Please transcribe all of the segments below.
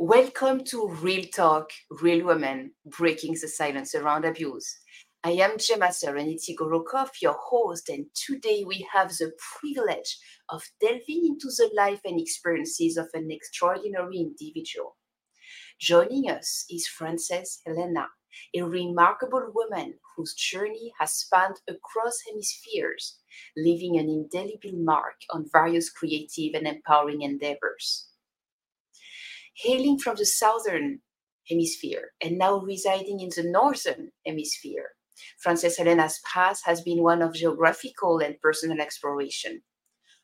Welcome to Real Talk, Real Women, Breaking the Silence Around Abuse. I am Gemma Serenity Gorokoff, your host, and today we have the privilege of delving into the life and experiences of an extraordinary individual. Joining us is Frances Helena, a remarkable woman whose journey has spanned across hemispheres, leaving an indelible mark on various creative and empowering endeavors. Hailing from the southern hemisphere and now residing in the northern hemisphere, Frances Helena's path has been one of geographical and personal exploration.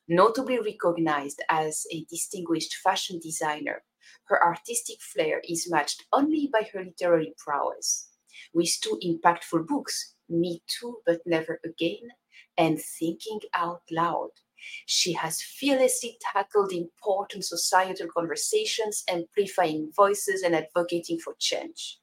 Notably recognized as a distinguished fashion designer, her artistic flair is matched only by her literary prowess. With two impactful books, Me Too But Never Again and Thinking Out Loud, she has fearlessly tackled important societal conversations, amplifying voices and advocating for change.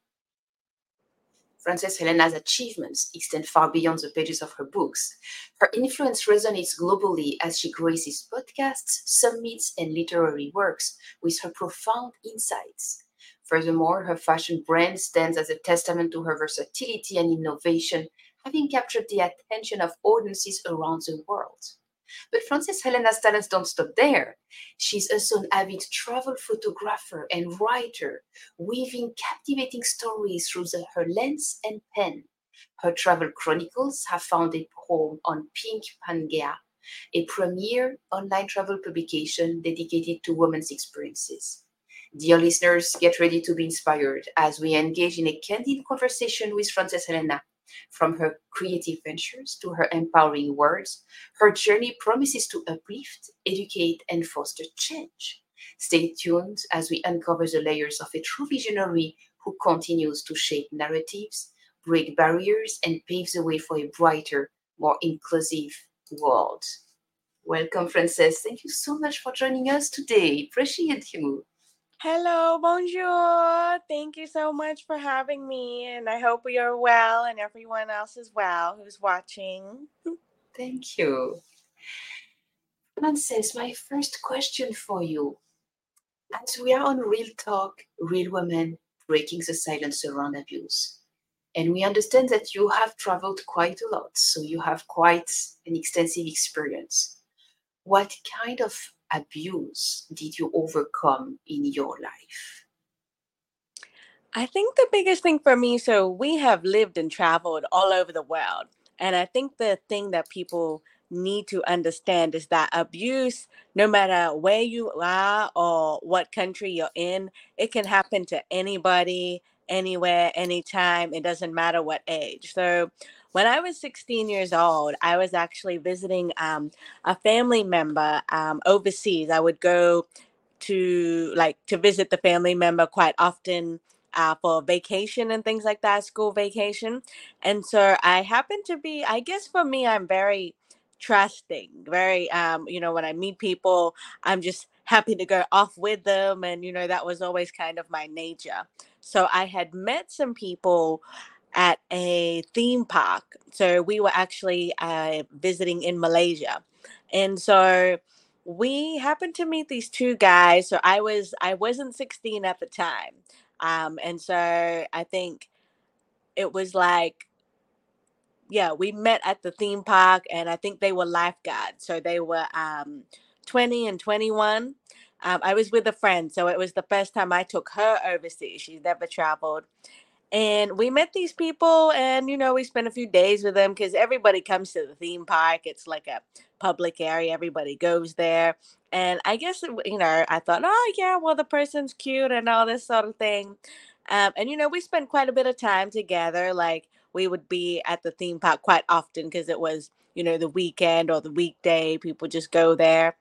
Frances Helena's achievements extend far beyond the pages of her books. Her influence resonates globally as she graces podcasts, summits, and literary works with her profound insights. Furthermore, her fashion brand stands as a testament to her versatility and innovation, having captured the attention of audiences around the world. But Frances Helena's talents don't stop there. She's also an avid travel photographer and writer, weaving captivating stories through the, her lens and pen. Her travel chronicles have found a home on Pink Pangea, a premier online travel publication dedicated to women's experiences. Dear listeners, get ready to be inspired as we engage in a candid conversation with Frances Helena from her creative ventures to her empowering words, her journey promises to uplift, educate, and foster change. Stay tuned as we uncover the layers of a true visionary who continues to shape narratives, break barriers, and pave the way for a brighter, more inclusive world. Welcome, Frances. Thank you so much for joining us today. Appreciate you. Hello, bonjour. Thank you so much for having me. And I hope you're well and everyone else is well who's watching. Thank you. Frances, my first question for you. As we are on Real Talk, Real Women, breaking the silence around abuse. And we understand that you have traveled quite a lot, so you have quite an extensive experience. What kind of abuse did you overcome in your life? I think the biggest thing for me, so we have lived and traveled all over the world. And I think the thing that people need to understand is that abuse, no matter where you are or what country you're in, it can happen to anybody, anywhere, anytime. It doesn't matter what age. So when I was 16 years old, I was actually visiting um, a family member um, overseas. I would go to like to visit the family member quite often uh, for vacation and things like that, school vacation. And so I happen to be, I guess for me, I'm very trusting, very, um, you know, when I meet people, I'm just happy to go off with them. And, you know, that was always kind of my nature. So I had met some people at a theme park. So we were actually uh, visiting in Malaysia. And so we happened to meet these two guys. So I was I wasn't 16 at the time. Um, and so I think it was like yeah, we met at the theme park and I think they were lifeguards. So they were um 20 and 21. Um, I was with a friend, so it was the first time I took her overseas. She's never traveled and we met these people and you know we spent a few days with them because everybody comes to the theme park it's like a public area everybody goes there and i guess you know i thought oh yeah well the person's cute and all this sort of thing um, and you know we spent quite a bit of time together like we would be at the theme park quite often because it was you know the weekend or the weekday people just go there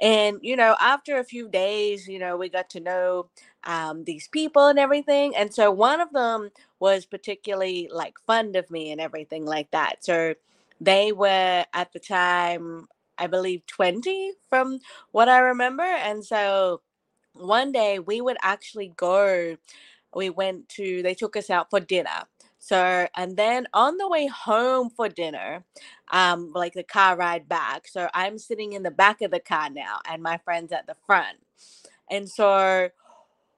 and you know after a few days you know we got to know um, these people and everything. And so one of them was particularly like fond of me and everything like that. So they were at the time, I believe, 20 from what I remember. And so one day we would actually go, we went to, they took us out for dinner. So, and then on the way home for dinner, um, like the car ride back. So I'm sitting in the back of the car now, and my friend's at the front. And so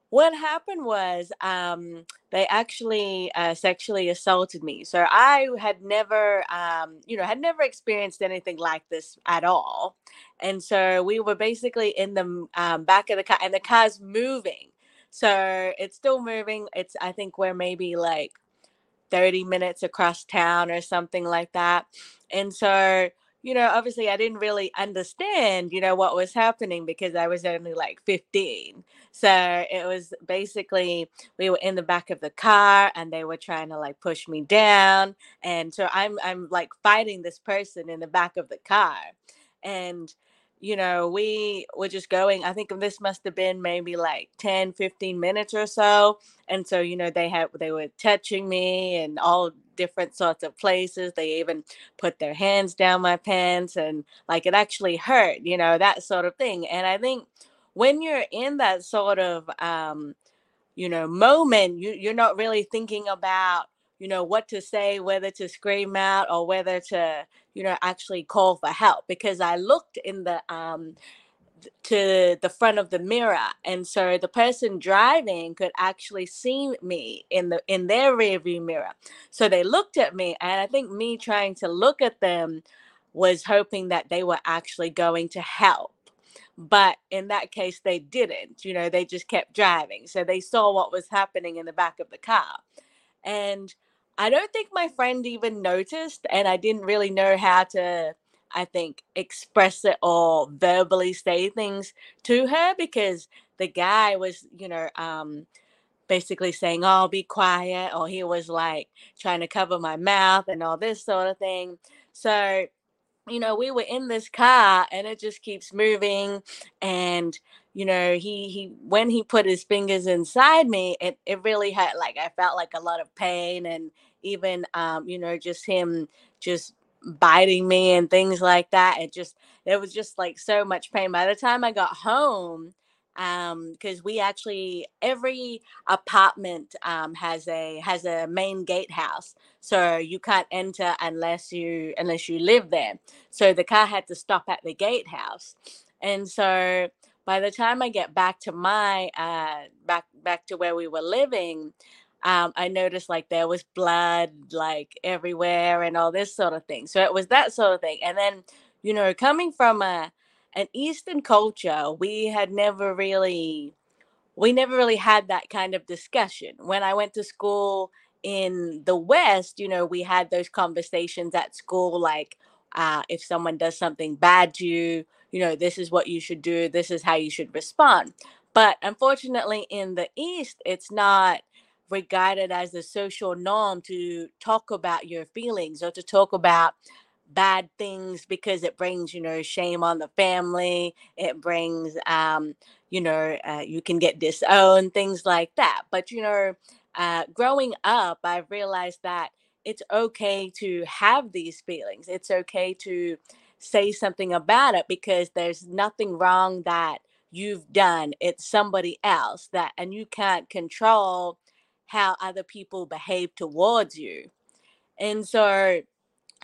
what happened was um, they actually uh, sexually assaulted me. So I had never, um, you know, had never experienced anything like this at all. And so we were basically in the um, back of the car, and the car's moving. So it's still moving. It's I think we're maybe like 30 minutes across town or something like that. And so you know, obviously I didn't really understand, you know, what was happening because I was only like 15. So it was basically we were in the back of the car and they were trying to like push me down. And so I'm I'm like fighting this person in the back of the car. And you know, we were just going, I think this must have been maybe like 10, 15 minutes or so. And so, you know, they had, they were touching me and all different sorts of places. They even put their hands down my pants and like it actually hurt, you know, that sort of thing. And I think when you're in that sort of, um, you know, moment, you, you're not really thinking about, you know, what to say, whether to scream out or whether to, you know, actually call for help because I looked in the um to the front of the mirror and so the person driving could actually see me in the in their rear view mirror. So they looked at me and i think me trying to look at them was hoping that they were actually going to help. But in that case they didn't you know they just kept driving. So they saw what was happening in the back of the car and I don't think my friend even noticed, and I didn't really know how to, I think, express it or verbally say things to her because the guy was, you know, um, basically saying, Oh, be quiet, or he was like trying to cover my mouth and all this sort of thing. So, you know, we were in this car and it just keeps moving and you know he he when he put his fingers inside me it, it really had like i felt like a lot of pain and even um you know just him just biting me and things like that it just it was just like so much pain. By the time i got home um because we actually every apartment um has a has a main gatehouse so you can't enter unless you unless you live there. So the car had to stop at the gatehouse. And so by the time I get back to my uh back back to where we were living, um, I noticed like there was blood like everywhere and all this sort of thing. So it was that sort of thing. And then, you know, coming from a an Eastern culture, we had never really we never really had that kind of discussion. When I went to school in the West, you know, we had those conversations at school like uh, if someone does something bad to you, you know, this is what you should do, this is how you should respond. But unfortunately, in the East, it's not regarded as a social norm to talk about your feelings or to talk about bad things because it brings you know shame on the family. It brings um you know uh, you can get disowned things like that. But you know uh growing up i realized that it's okay to have these feelings. It's okay to say something about it because there's nothing wrong that you've done. It's somebody else that, and you can't control how other people behave towards you. And so,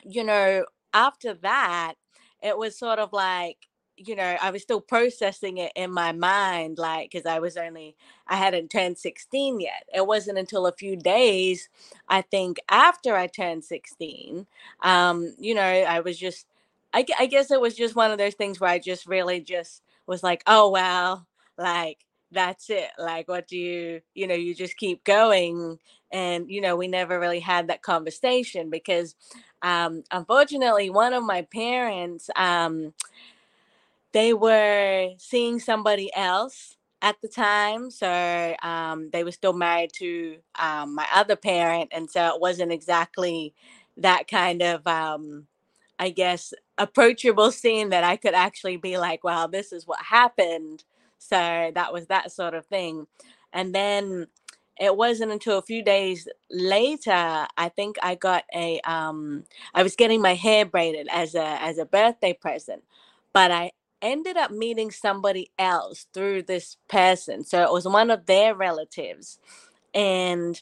you know, after that, it was sort of like, you know, I was still processing it in my mind, like, because I was only, I hadn't turned 16 yet. It wasn't until a few days, I think, after I turned 16, um, you know, I was just I, I guess it was just one of those things where I just really just was like, oh, well, like, that's it. Like, what do you, you know, you just keep going. And, you know, we never really had that conversation because, um, unfortunately, one of my parents, um, they were seeing somebody else at the time. So um, they were still married to um, my other parent. And so it wasn't exactly that kind of, um, I guess, approachable scene that I could actually be like, wow, this is what happened. So that was that sort of thing. And then it wasn't until a few days later, I think I got a um I was getting my hair braided as a as a birthday present. But I ended up meeting somebody else through this person. So it was one of their relatives. And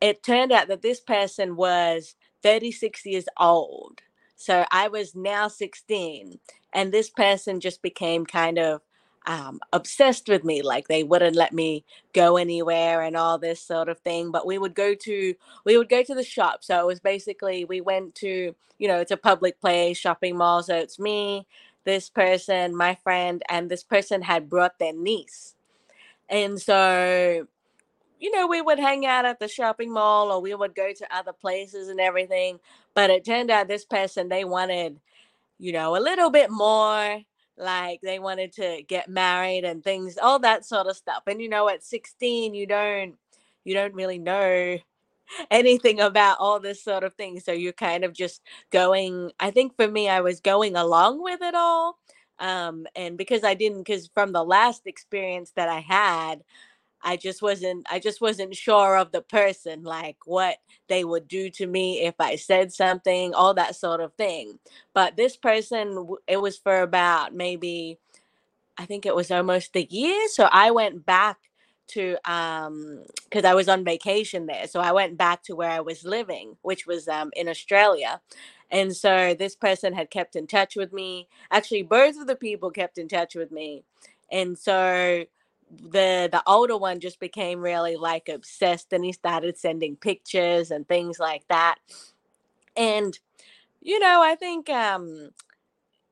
it turned out that this person was 36 years old so I was now 16, and this person just became kind of um, obsessed with me like they wouldn't let me go anywhere and all this sort of thing but we would go to we would go to the shop. So it was basically we went to you know it's a public place shopping mall so it's me this person my friend and this person had brought their niece. And so you know we would hang out at the shopping mall or we would go to other places and everything but it turned out this person they wanted you know a little bit more like they wanted to get married and things all that sort of stuff and you know at 16 you don't you don't really know anything about all this sort of thing so you're kind of just going i think for me i was going along with it all um and because i didn't because from the last experience that i had I just wasn't I just wasn't sure of the person like what they would do to me if I said something all that sort of thing. But this person it was for about maybe I think it was almost a year so I went back to um because I was on vacation there so I went back to where I was living which was um in Australia. And so this person had kept in touch with me. Actually both of the people kept in touch with me. And so the the older one just became really like obsessed and he started sending pictures and things like that. And you know i think um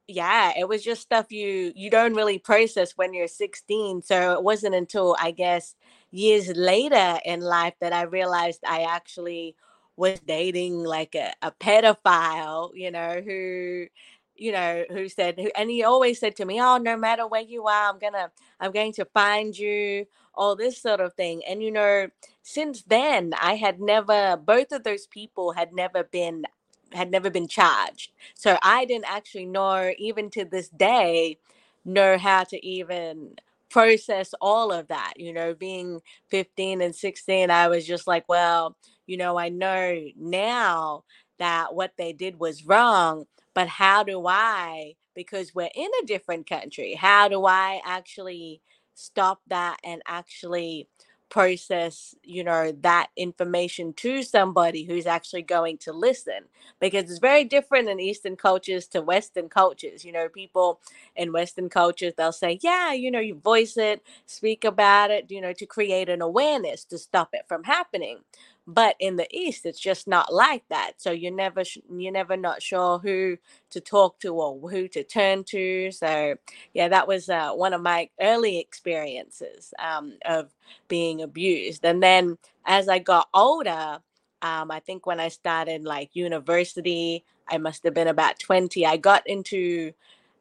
yeah it was just stuff you you don't really process when you're 16 so it wasn't until i guess years later in life that i realized i actually was dating like a, a pedophile you know who you know, who said, and he always said to me, "Oh, no matter where you are, I'm gonna, I'm going to find you." All this sort of thing, and you know, since then, I had never, both of those people had never been, had never been charged. So I didn't actually know, even to this day, know how to even process all of that. You know, being 15 and 16, I was just like, well, you know, I know now that what they did was wrong but how do I, because we're in a different country, how do I actually stop that and actually process you know that information to somebody who's actually going to listen? Because it's very different in eastern cultures to western cultures you know people in western cultures they'll say yeah you know you voice it speak about it you know to create an awareness to stop it from happening but in the east it's just not like that so you're never you're never not sure who to talk to or who to turn to so yeah that was uh, one of my early experiences um, of being abused and then as i got older um, i think when i started like university i must have been about 20 i got into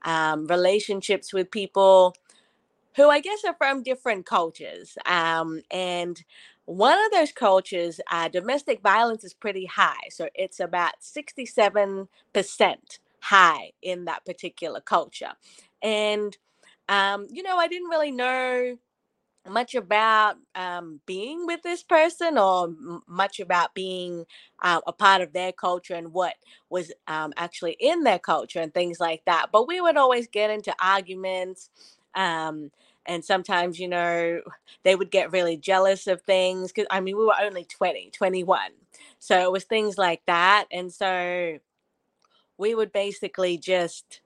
um, relationships with people who I guess are from different cultures. Um, and one of those cultures, uh, domestic violence is pretty high. So it's about 67% high in that particular culture. And, um, you know, I didn't really know much about um, being with this person or m- much about being uh, a part of their culture and what was um, actually in their culture and things like that. But we would always get into arguments. Um, and sometimes you know they would get really jealous of things because i mean we were only 20 21 so it was things like that and so we would basically just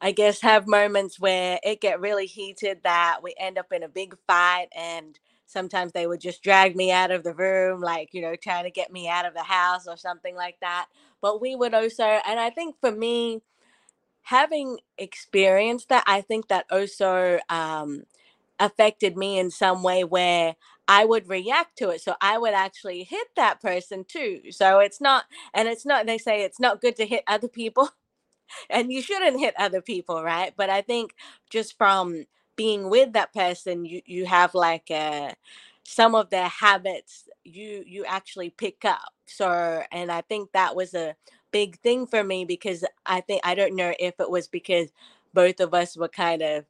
i guess have moments where it get really heated that we end up in a big fight and sometimes they would just drag me out of the room like you know trying to get me out of the house or something like that but we would also and i think for me having experienced that, I think that also um, affected me in some way where I would react to it. So I would actually hit that person too. So it's not, and it's not, they say it's not good to hit other people. and you shouldn't hit other people, right? But I think just from being with that person, you you have like a, some of their habits you you actually pick up. So and I think that was a big thing for me because I think I don't know if it was because both of us were kind of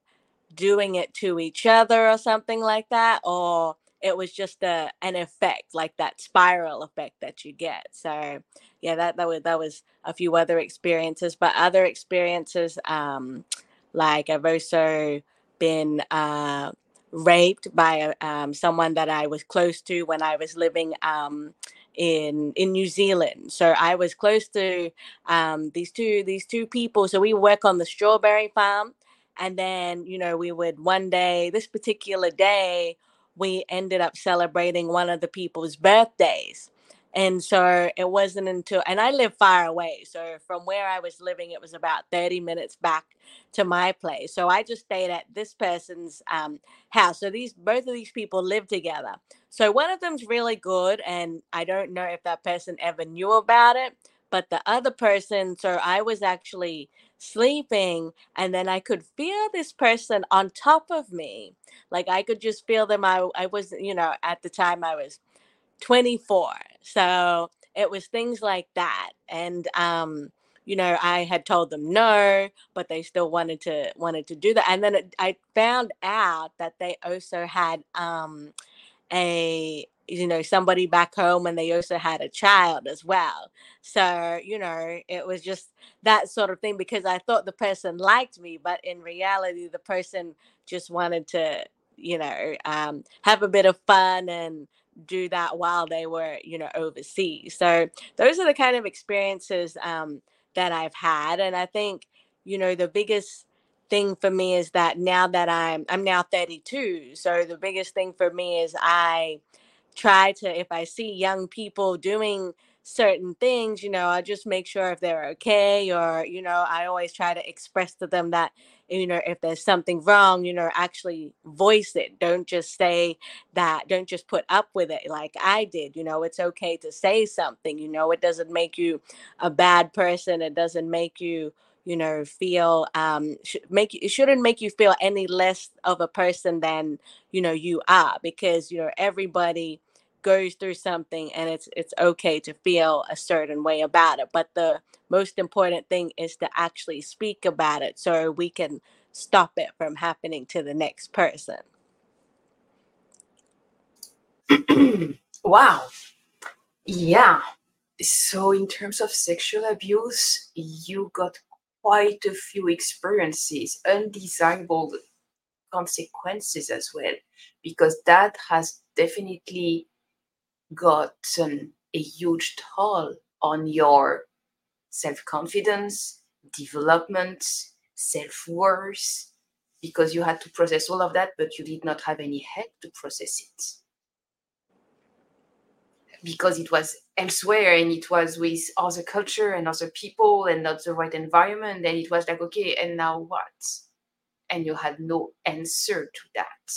doing it to each other or something like that or it was just a an effect like that spiral effect that you get. So yeah that that was that was a few other experiences but other experiences um like i've also been uh raped by um, someone that i was close to when i was living um in in New Zealand. So I was close to um, these two these two people. So we work on the strawberry farm, and then you know we would one day this particular day we ended up celebrating one of the people's birthdays and so it wasn't until and i live far away so from where i was living it was about 30 minutes back to my place. So i just stayed at this person's um, house. So these both of these people live together. So one of them's really good and i don't know if that person ever knew about it but the other person so i was actually sleeping and then i could feel this person on top of me. Like i could just feel them. I, I was you know at the time i was 24 so it was things like that and um you know i had told them no but they still wanted to wanted to do that and then it, i found out that they also had um a you know somebody back home and they also had a child as well so you know it was just that sort of thing because i thought the person liked me but in reality the person just wanted to you know um, have a bit of fun and do that while they were you know overseas. So those are the kind of experiences um, that i've had and i think you know the biggest thing for me is that now that i'm i'm now 32 so the biggest thing for me is i try to if I see young people doing certain things, you know, I just make sure if they're okay or, you know, I always try to express to them that, you know, if there's something wrong, you know, actually voice it. Don't just say that, don't just put up with it like I did. You know, it's okay to say something, you know, it doesn't make you a bad person. It doesn't make you you know feel um sh- make it shouldn't make you feel any less of a person than you know you are because you know everybody goes through something and it's it's okay to feel a certain way about it but the most important thing is to actually speak about it so we can stop it from happening to the next person. Wow. Yeah. So in terms of sexual abuse you got quite a few experiences undesirable consequences as well because that has definitely gotten a huge toll on your self confidence, development, self worth, because you had to process all of that, but you did not have any help to process it. Because it was elsewhere and it was with other culture and other people and not the right environment. And it was like, okay, and now what? And you had no answer to that,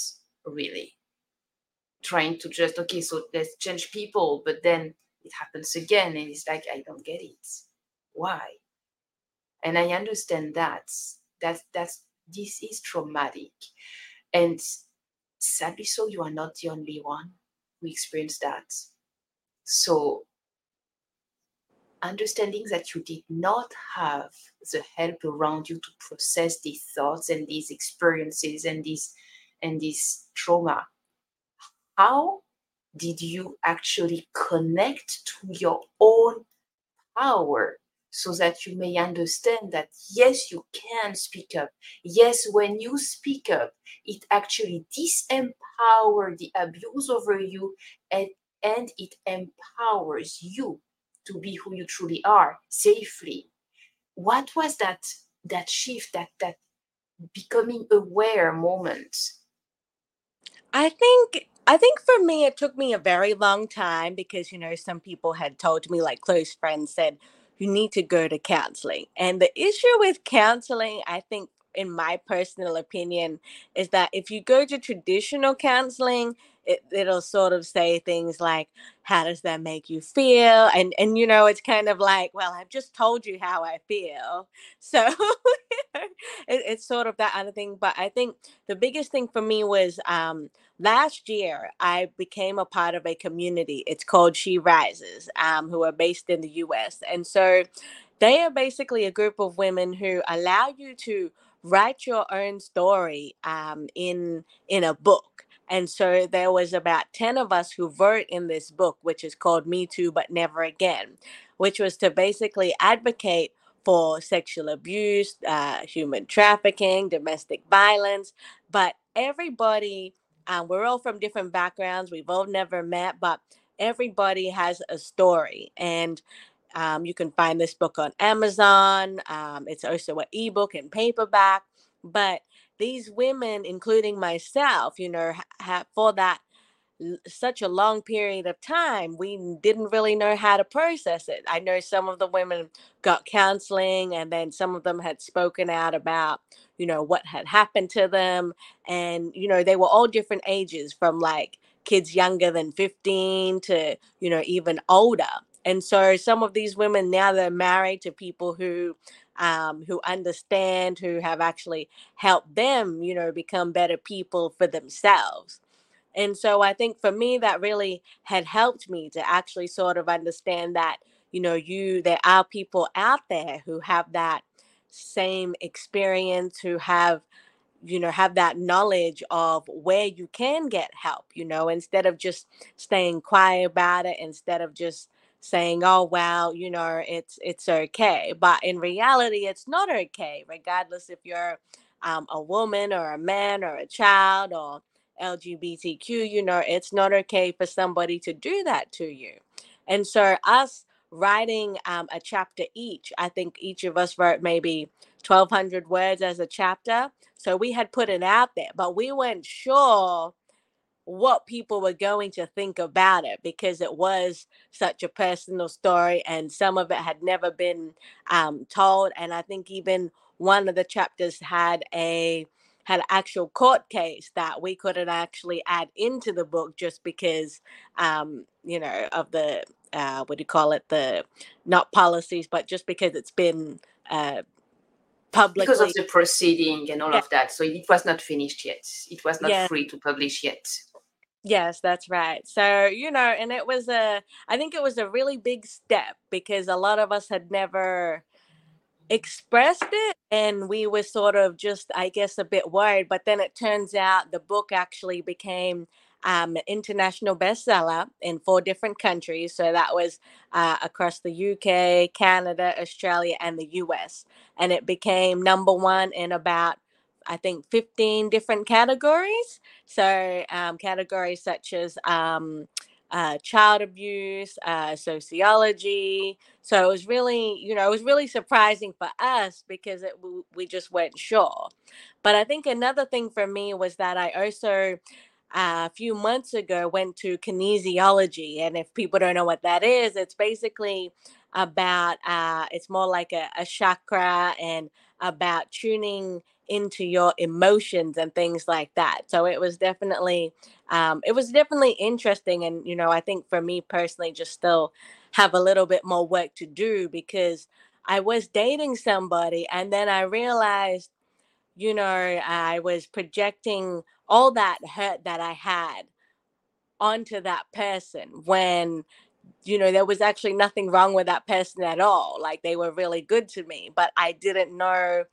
really trying to just okay so let's change people but then it happens again and it's like i don't get it. Why? And i understand that. That that's this is traumatic. And sadly so you are not the only one who experienced that. So understanding that you did not have the help around you to process these thoughts and these experiences and these and this trauma how did you actually connect to your own power so that you may understand that yes, you can speak up. Yes, when you speak up, it actually disempower the abuse over you and, and it empowers you to be who you truly are safely. What was that that shift, that that becoming aware moment? I think I think for me, it took me a very long time because, you know, some people had told me, like close friends said, you need to go to counseling. And the issue with counseling, I think, in my personal opinion, is that if you go to traditional counseling, it, it'll sort of say things like how does that make you feel? And and you know it's kind of like well i've just told you how i feel. So it, it's sort of that other thing but i think the biggest thing for me was um last year i became a part of a community. It's called she rises um, who are based in the us and so they are basically a group of women who allow you to write your own story um, in in a book and so there was about 10 of us who wrote in this book, which is called Me Too, But Never Again, which was to basically advocate for sexual abuse, uh, human trafficking, domestic violence. But everybody, um, we're all from different backgrounds. We've all never met, but everybody has a story. And um, you can find this book on Amazon. Um, it's also an ebook and paperback. But these women, including myself, you know, for that such a long period of time, we didn't really know how to process it. I know some of the women got counseling and then some of them had spoken out about, you know, what had happened to them. And, you know, they were all different ages from like kids younger than 15 to, you know, even older. And so some of these women now they're married to people who um, who understand, who have actually helped them, you know, become better people for themselves. And so I think for me, that really had helped me to actually sort of understand that, you know, you, there are people out there who have that same experience, who have, you know, have that knowledge of where you can get help, you know, instead of just staying quiet about it, instead of just saying, oh, well, you know, it's, it's okay. But in reality, it's not okay, regardless if you're um, a woman or a man or a child or LGBTQ, you know, it's not okay for somebody to do that to you. And so, us writing um, a chapter each, I think each of us wrote maybe 1,200 words as a chapter. So, we had put it out there, but we weren't sure what people were going to think about it because it was such a personal story and some of it had never been um, told. And I think even one of the chapters had a had an actual court case that we couldn't actually add into the book just because, um, you know, of the uh, what do you call it? The not policies, but just because it's been uh, publicly because of the proceeding and all yeah. of that. So it was not finished yet. It was not yeah. free to publish yet. Yes, that's right. So, you know, and it was a, I think it was a really big step because a lot of us had never expressed it and we were sort of just i guess a bit worried but then it turns out the book actually became um, international bestseller in four different countries so that was uh, across the uk canada australia and the us and it became number one in about I think 15 different categories. So, um, categories such as um, uh, child abuse, uh, sociology. So it was really, you know, it was really surprising for us because it, we, just weren't sure. But I think another thing for me was that I also uh, a few months ago went to kinesiology and if people don't know what that is it's basically about uh, it's more like a, a chakra and about tuning into your emotions and things like that. So it was definitely um, it was definitely interesting, and you know I think for me personally, just still have a little bit more work to do because I was dating somebody, and then I realized, you know, I was projecting all that hurt that I had onto that person when you know there was actually nothing wrong with that person at all like they were really good to me but i didn't know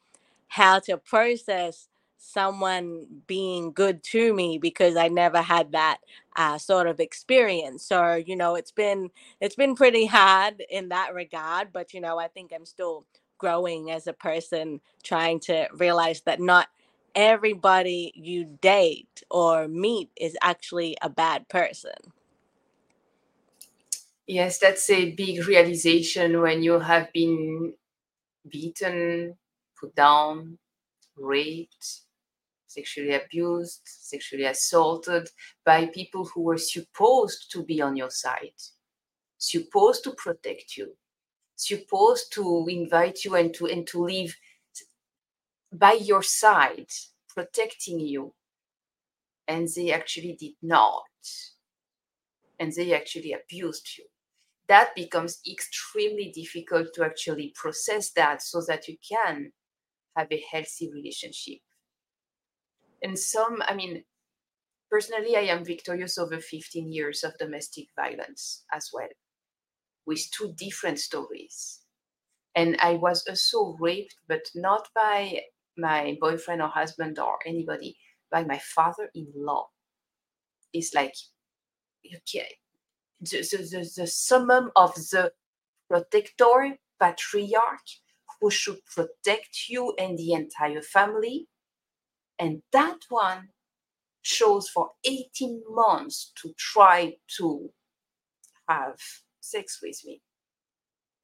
how to process someone being good to me because I never had that uh, sort of experience. So you know, it's been it's been pretty hard in that regard. But you know, I think I'm still growing as a person, trying to realize that not everybody you date or meet is actually a bad person. Yes, that's a big realization when you have been beaten put down, raped, sexually abused, sexually assaulted by people who were supposed to be on your side, supposed to protect you, supposed to invite you and to and to live by your side, protecting you. And they actually did not. And they actually abused you. That becomes extremely difficult to actually process that so that you can have a healthy relationship. And some, I mean, personally, I am victorious over 15 years of domestic violence as well, with two different stories. And I was also raped, but not by my boyfriend or husband or anybody, by my father in law. It's like, okay, the, the, the, summum of the protector, patriarch, who should protect you and the entire family. And that one chose for 18 months to try to have sex with me.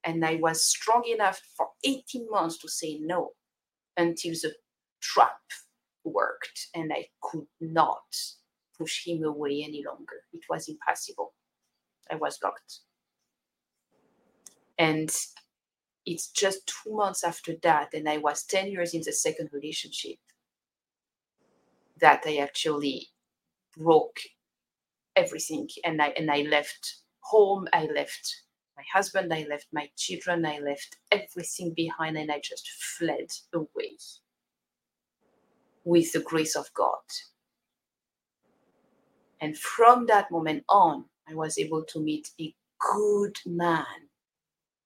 And I was strong enough for 18 months to say no until the trap worked and I could not push him away any longer. It was impossible. I was blocked. And it's just two months after that, and I was 10 years in the second relationship, that I actually broke everything and I and I left home, I left my husband, I left my children, I left everything behind and I just fled away with the grace of God. And from that moment on, I was able to meet a good man,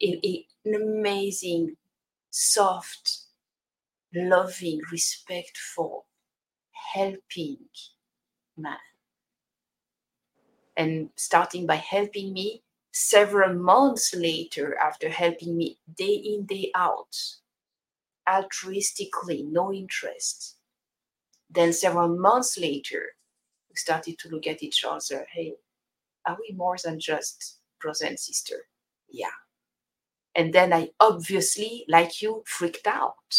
a, a, an amazing, soft, loving, respectful, helping man. And starting by helping me, several months later, after helping me day in, day out, altruistically, no interest, then several months later, we started to look at each other. Hey, are we more than just brother and sister? Yeah. And then I obviously, like you, freaked out.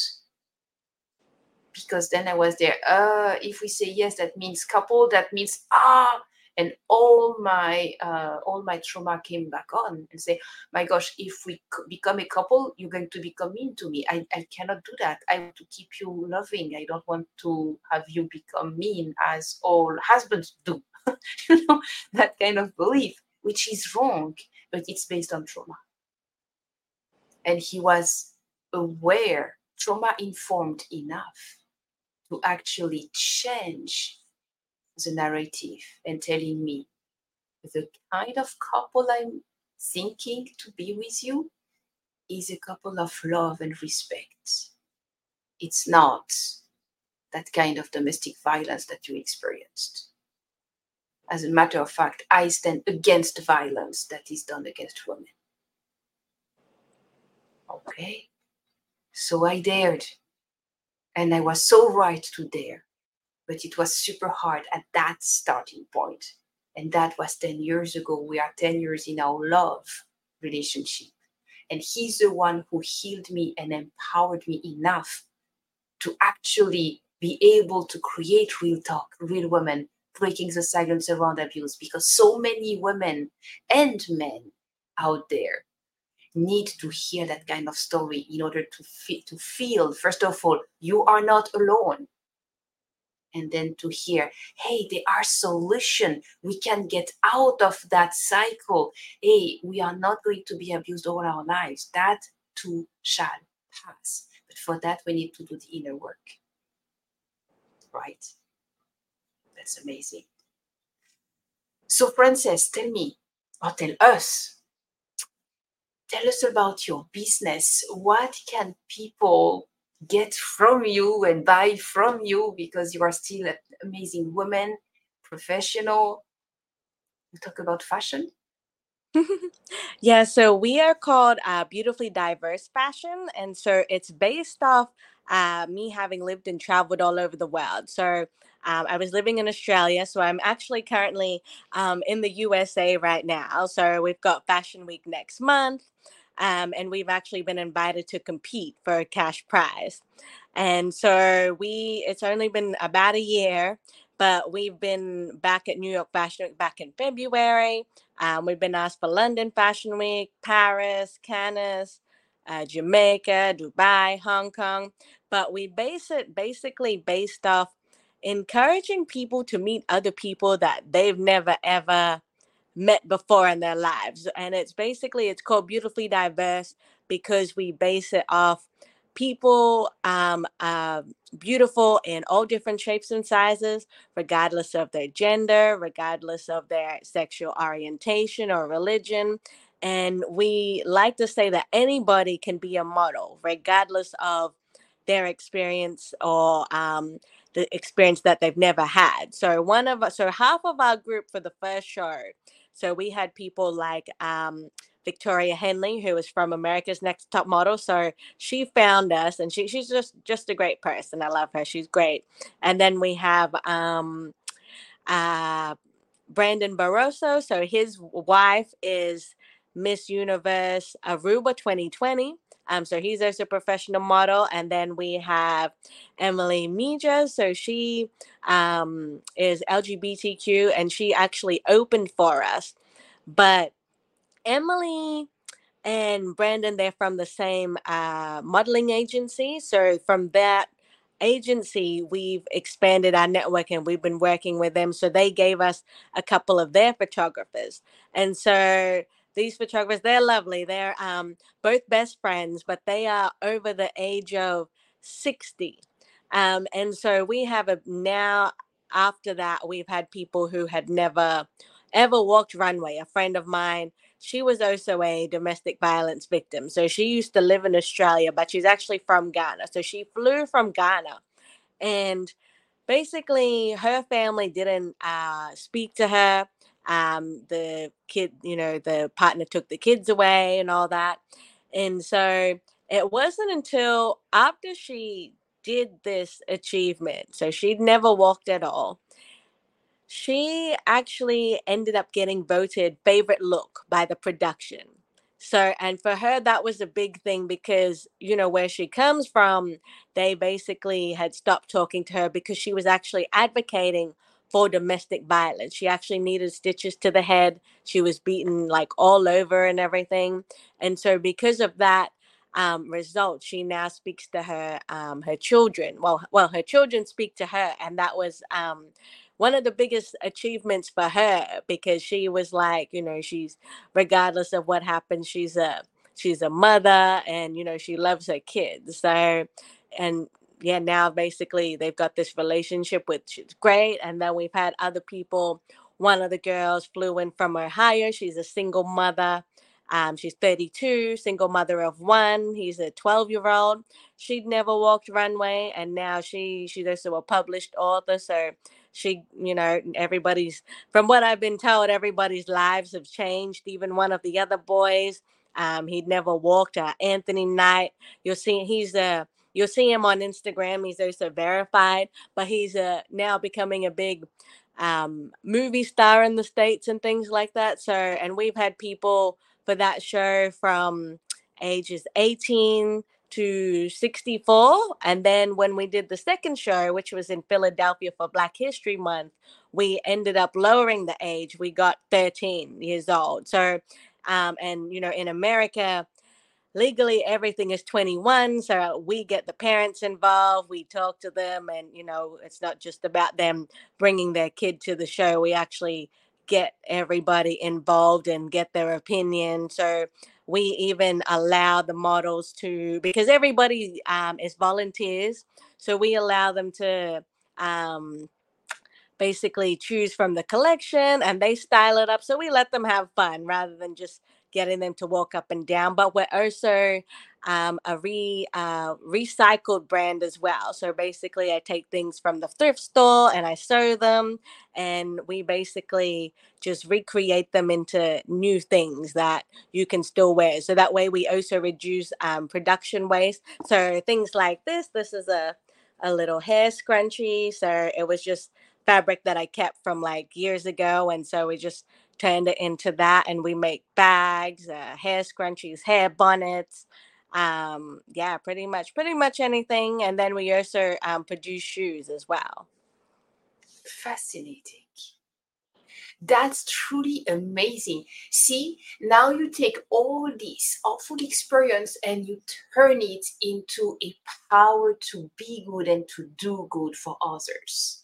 Because then I was there. Uh, if we say yes, that means couple, that means ah, and all my uh, all my trauma came back on and say my gosh if we become a couple you're going to become mean to me I, I cannot do that i want to keep you loving i don't want to have you become mean as all husbands do you know that kind of belief which is wrong but it's based on trauma and he was aware trauma informed enough to actually change the narrative and telling me the kind of couple I'm thinking to be with you is a couple of love and respect. It's not that kind of domestic violence that you experienced. As a matter of fact, I stand against violence that is done against women. Okay, so I dared, and I was so right to dare but it was super hard at that starting point. And that was 10 years ago. We are 10 years in our love relationship. And he's the one who healed me and empowered me enough to actually be able to create real talk, real women, breaking the silence around abuse. Because so many women and men out there need to hear that kind of story in order to, to feel, first of all, you are not alone. And then to hear hey there are solutions we can get out of that cycle. Hey we are not going to be abused all our lives. That too shall pass. But for that we need to do the inner work. Right that's amazing so frances tell me or tell us tell us about your business what can people get from you and buy from you because you are still an amazing woman, professional. We talk about fashion. yeah, so we are called uh, Beautifully Diverse Fashion. And so it's based off uh, me having lived and traveled all over the world. So um, I was living in Australia, so I'm actually currently um, in the USA right now. So we've got Fashion Week next month. Um, and we've actually been invited to compete for a cash prize. And so we, it's only been about a year, but we've been back at New York Fashion Week back in February. Um, we've been asked for London Fashion Week, Paris, Cannes, uh, Jamaica, Dubai, Hong Kong. But we base it basically based off encouraging people to meet other people that they've never ever met before in their lives. And it's basically it's called Beautifully Diverse because we base it off people um, uh, beautiful in all different shapes and sizes, regardless of their gender, regardless of their sexual orientation or religion. And we like to say that anybody can be a model, regardless of their experience or um, the experience that they've never had. So one of us, so half of our group for the first show so we had people like um, Victoria Henley, who is from America's Next Top Model. So she found us, and she, she's just just a great person. I love her. She's great. And then we have um, uh, Brandon Barroso. So his wife is Miss Universe Aruba 2020. Um, so he's also a professional model. And then we have Emily Mija. So she um, is LGBTQ and she actually opened for us. But Emily and Brandon, they're from the same uh, modeling agency. So from that agency, we've expanded our network and we've been working with them. So they gave us a couple of their photographers. And so these photographers, they're lovely. They're um, both best friends, but they are over the age of 60. Um, and so we have a now, after that, we've had people who had never ever walked runway. A friend of mine, she was also a domestic violence victim. So she used to live in Australia, but she's actually from Ghana. So she flew from Ghana. And basically, her family didn't uh, speak to her. Um, the kid, you know, the partner took the kids away and all that. And so it wasn't until after she did this achievement, so she'd never walked at all, she actually ended up getting voted favorite look by the production. So, and for her, that was a big thing because, you know, where she comes from, they basically had stopped talking to her because she was actually advocating for domestic violence. She actually needed stitches to the head. She was beaten like all over and everything. And so, because of that, um, result, she now speaks to her um, her children. Well, well, her children speak to her, and that was um, one of the biggest achievements for her because she was like, you know, she's regardless of what happens, she's a she's a mother and you know she loves her kids. So and yeah, now basically they've got this relationship which is great. And then we've had other people. One of the girls flew in from Ohio. She's a single mother. Um, she's 32, single mother of one. He's a 12 year old. She'd never walked runway, and now she she's also a published author. So she you know everybody's from what i've been told everybody's lives have changed even one of the other boys um he'd never walked uh, anthony knight you'll see he's a you'll see him on instagram he's also verified but he's uh, now becoming a big um, movie star in the states and things like that so and we've had people for that show from ages 18 to 64. And then when we did the second show, which was in Philadelphia for Black History Month, we ended up lowering the age. We got 13 years old. So, um, and you know, in America, legally everything is 21 so we get the parents involved we talk to them and you know it's not just about them bringing their kid to the show we actually get everybody involved and get their opinion so we even allow the models to because everybody um, is volunteers so we allow them to um, basically choose from the collection and they style it up so we let them have fun rather than just getting them to walk up and down but we're also um, a re uh, recycled brand as well. So basically, I take things from the thrift store and I sew them, and we basically just recreate them into new things that you can still wear. So that way, we also reduce um, production waste. So things like this. This is a a little hair scrunchie. So it was just fabric that I kept from like years ago, and so we just turned it into that, and we make bags, uh, hair scrunchies, hair bonnets um yeah pretty much pretty much anything and then we also um, produce shoes as well. Fascinating. That's truly amazing. See now you take all this awful experience and you turn it into a power to be good and to do good for others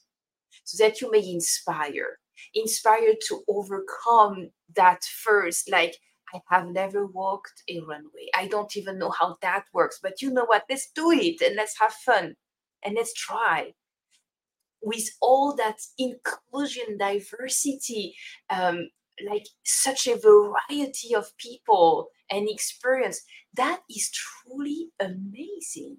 so that you may inspire inspire to overcome that first like I have never walked a runway. I don't even know how that works. But you know what? Let's do it and let's have fun and let's try. With all that inclusion, diversity, um, like such a variety of people and experience, that is truly amazing.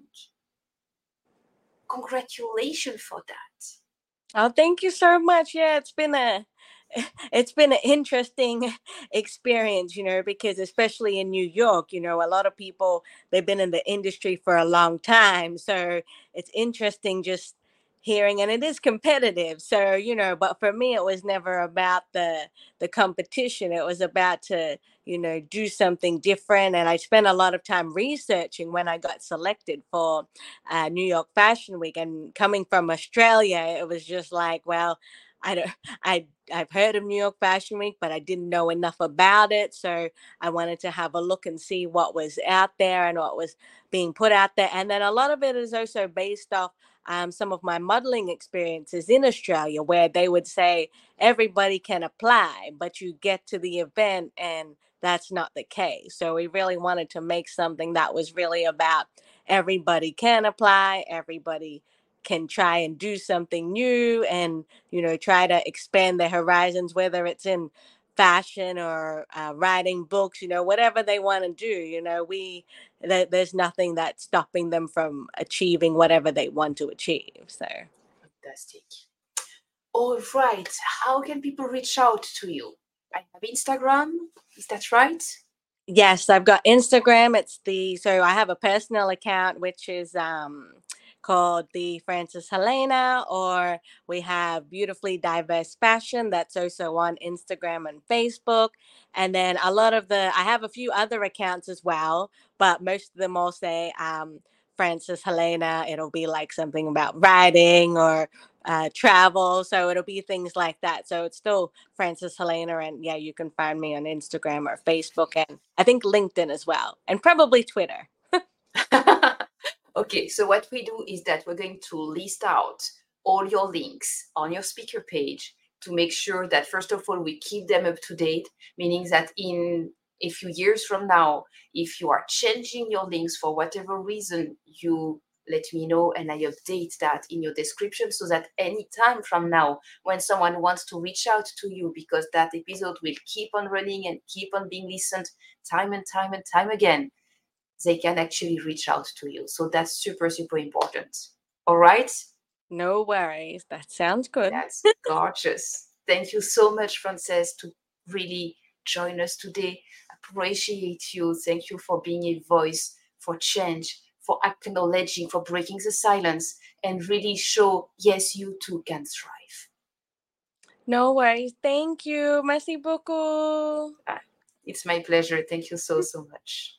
Congratulations for that. Oh, thank you so much. Yeah, it's been a it's been an interesting experience, you know, because especially in New York, you know, a lot of people they've been in the industry for a long time. So it's interesting just hearing and it is competitive so you know but for me it was never about the the competition it was about to you know do something different and i spent a lot of time researching when i got selected for uh, new york fashion week and coming from australia it was just like well I don't I I've heard of New York Fashion Week, but I didn't know enough about it. So I wanted to have a look and see what was out there and what was being put out there. And then a lot of it is also based off um, some of my modeling experiences in Australia, where they would say everybody can apply, but you get to the event and that's not the case. So we really wanted to make something that was really about everybody can apply, everybody can try and do something new and you know try to expand their horizons whether it's in fashion or uh, writing books you know whatever they want to do you know we th- there's nothing that's stopping them from achieving whatever they want to achieve so. Fantastic. All right how can people reach out to you? I have instagram is that right? Yes i've got instagram it's the so i have a personal account which is um called the Frances Helena, or we have Beautifully Diverse Fashion that's also on Instagram and Facebook. And then a lot of the, I have a few other accounts as well, but most of them all say um, Frances Helena. It'll be like something about writing or uh, travel. So it'll be things like that. So it's still Frances Helena. And yeah, you can find me on Instagram or Facebook and I think LinkedIn as well, and probably Twitter. Okay, so what we do is that we're going to list out all your links on your speaker page to make sure that first of all we keep them up to date, meaning that in a few years from now, if you are changing your links for whatever reason, you let me know and I update that in your description so that any time from now, when someone wants to reach out to you, because that episode will keep on running and keep on being listened time and time and time again, they can actually reach out to you. So that's super, super important. All right. No worries. That sounds good. That's gorgeous. Thank you so much, Frances, to really join us today. Appreciate you. Thank you for being a voice for change, for acknowledging, for breaking the silence, and really show yes, you too can thrive. No worries. Thank you. Merci beaucoup. It's my pleasure. Thank you so, so much.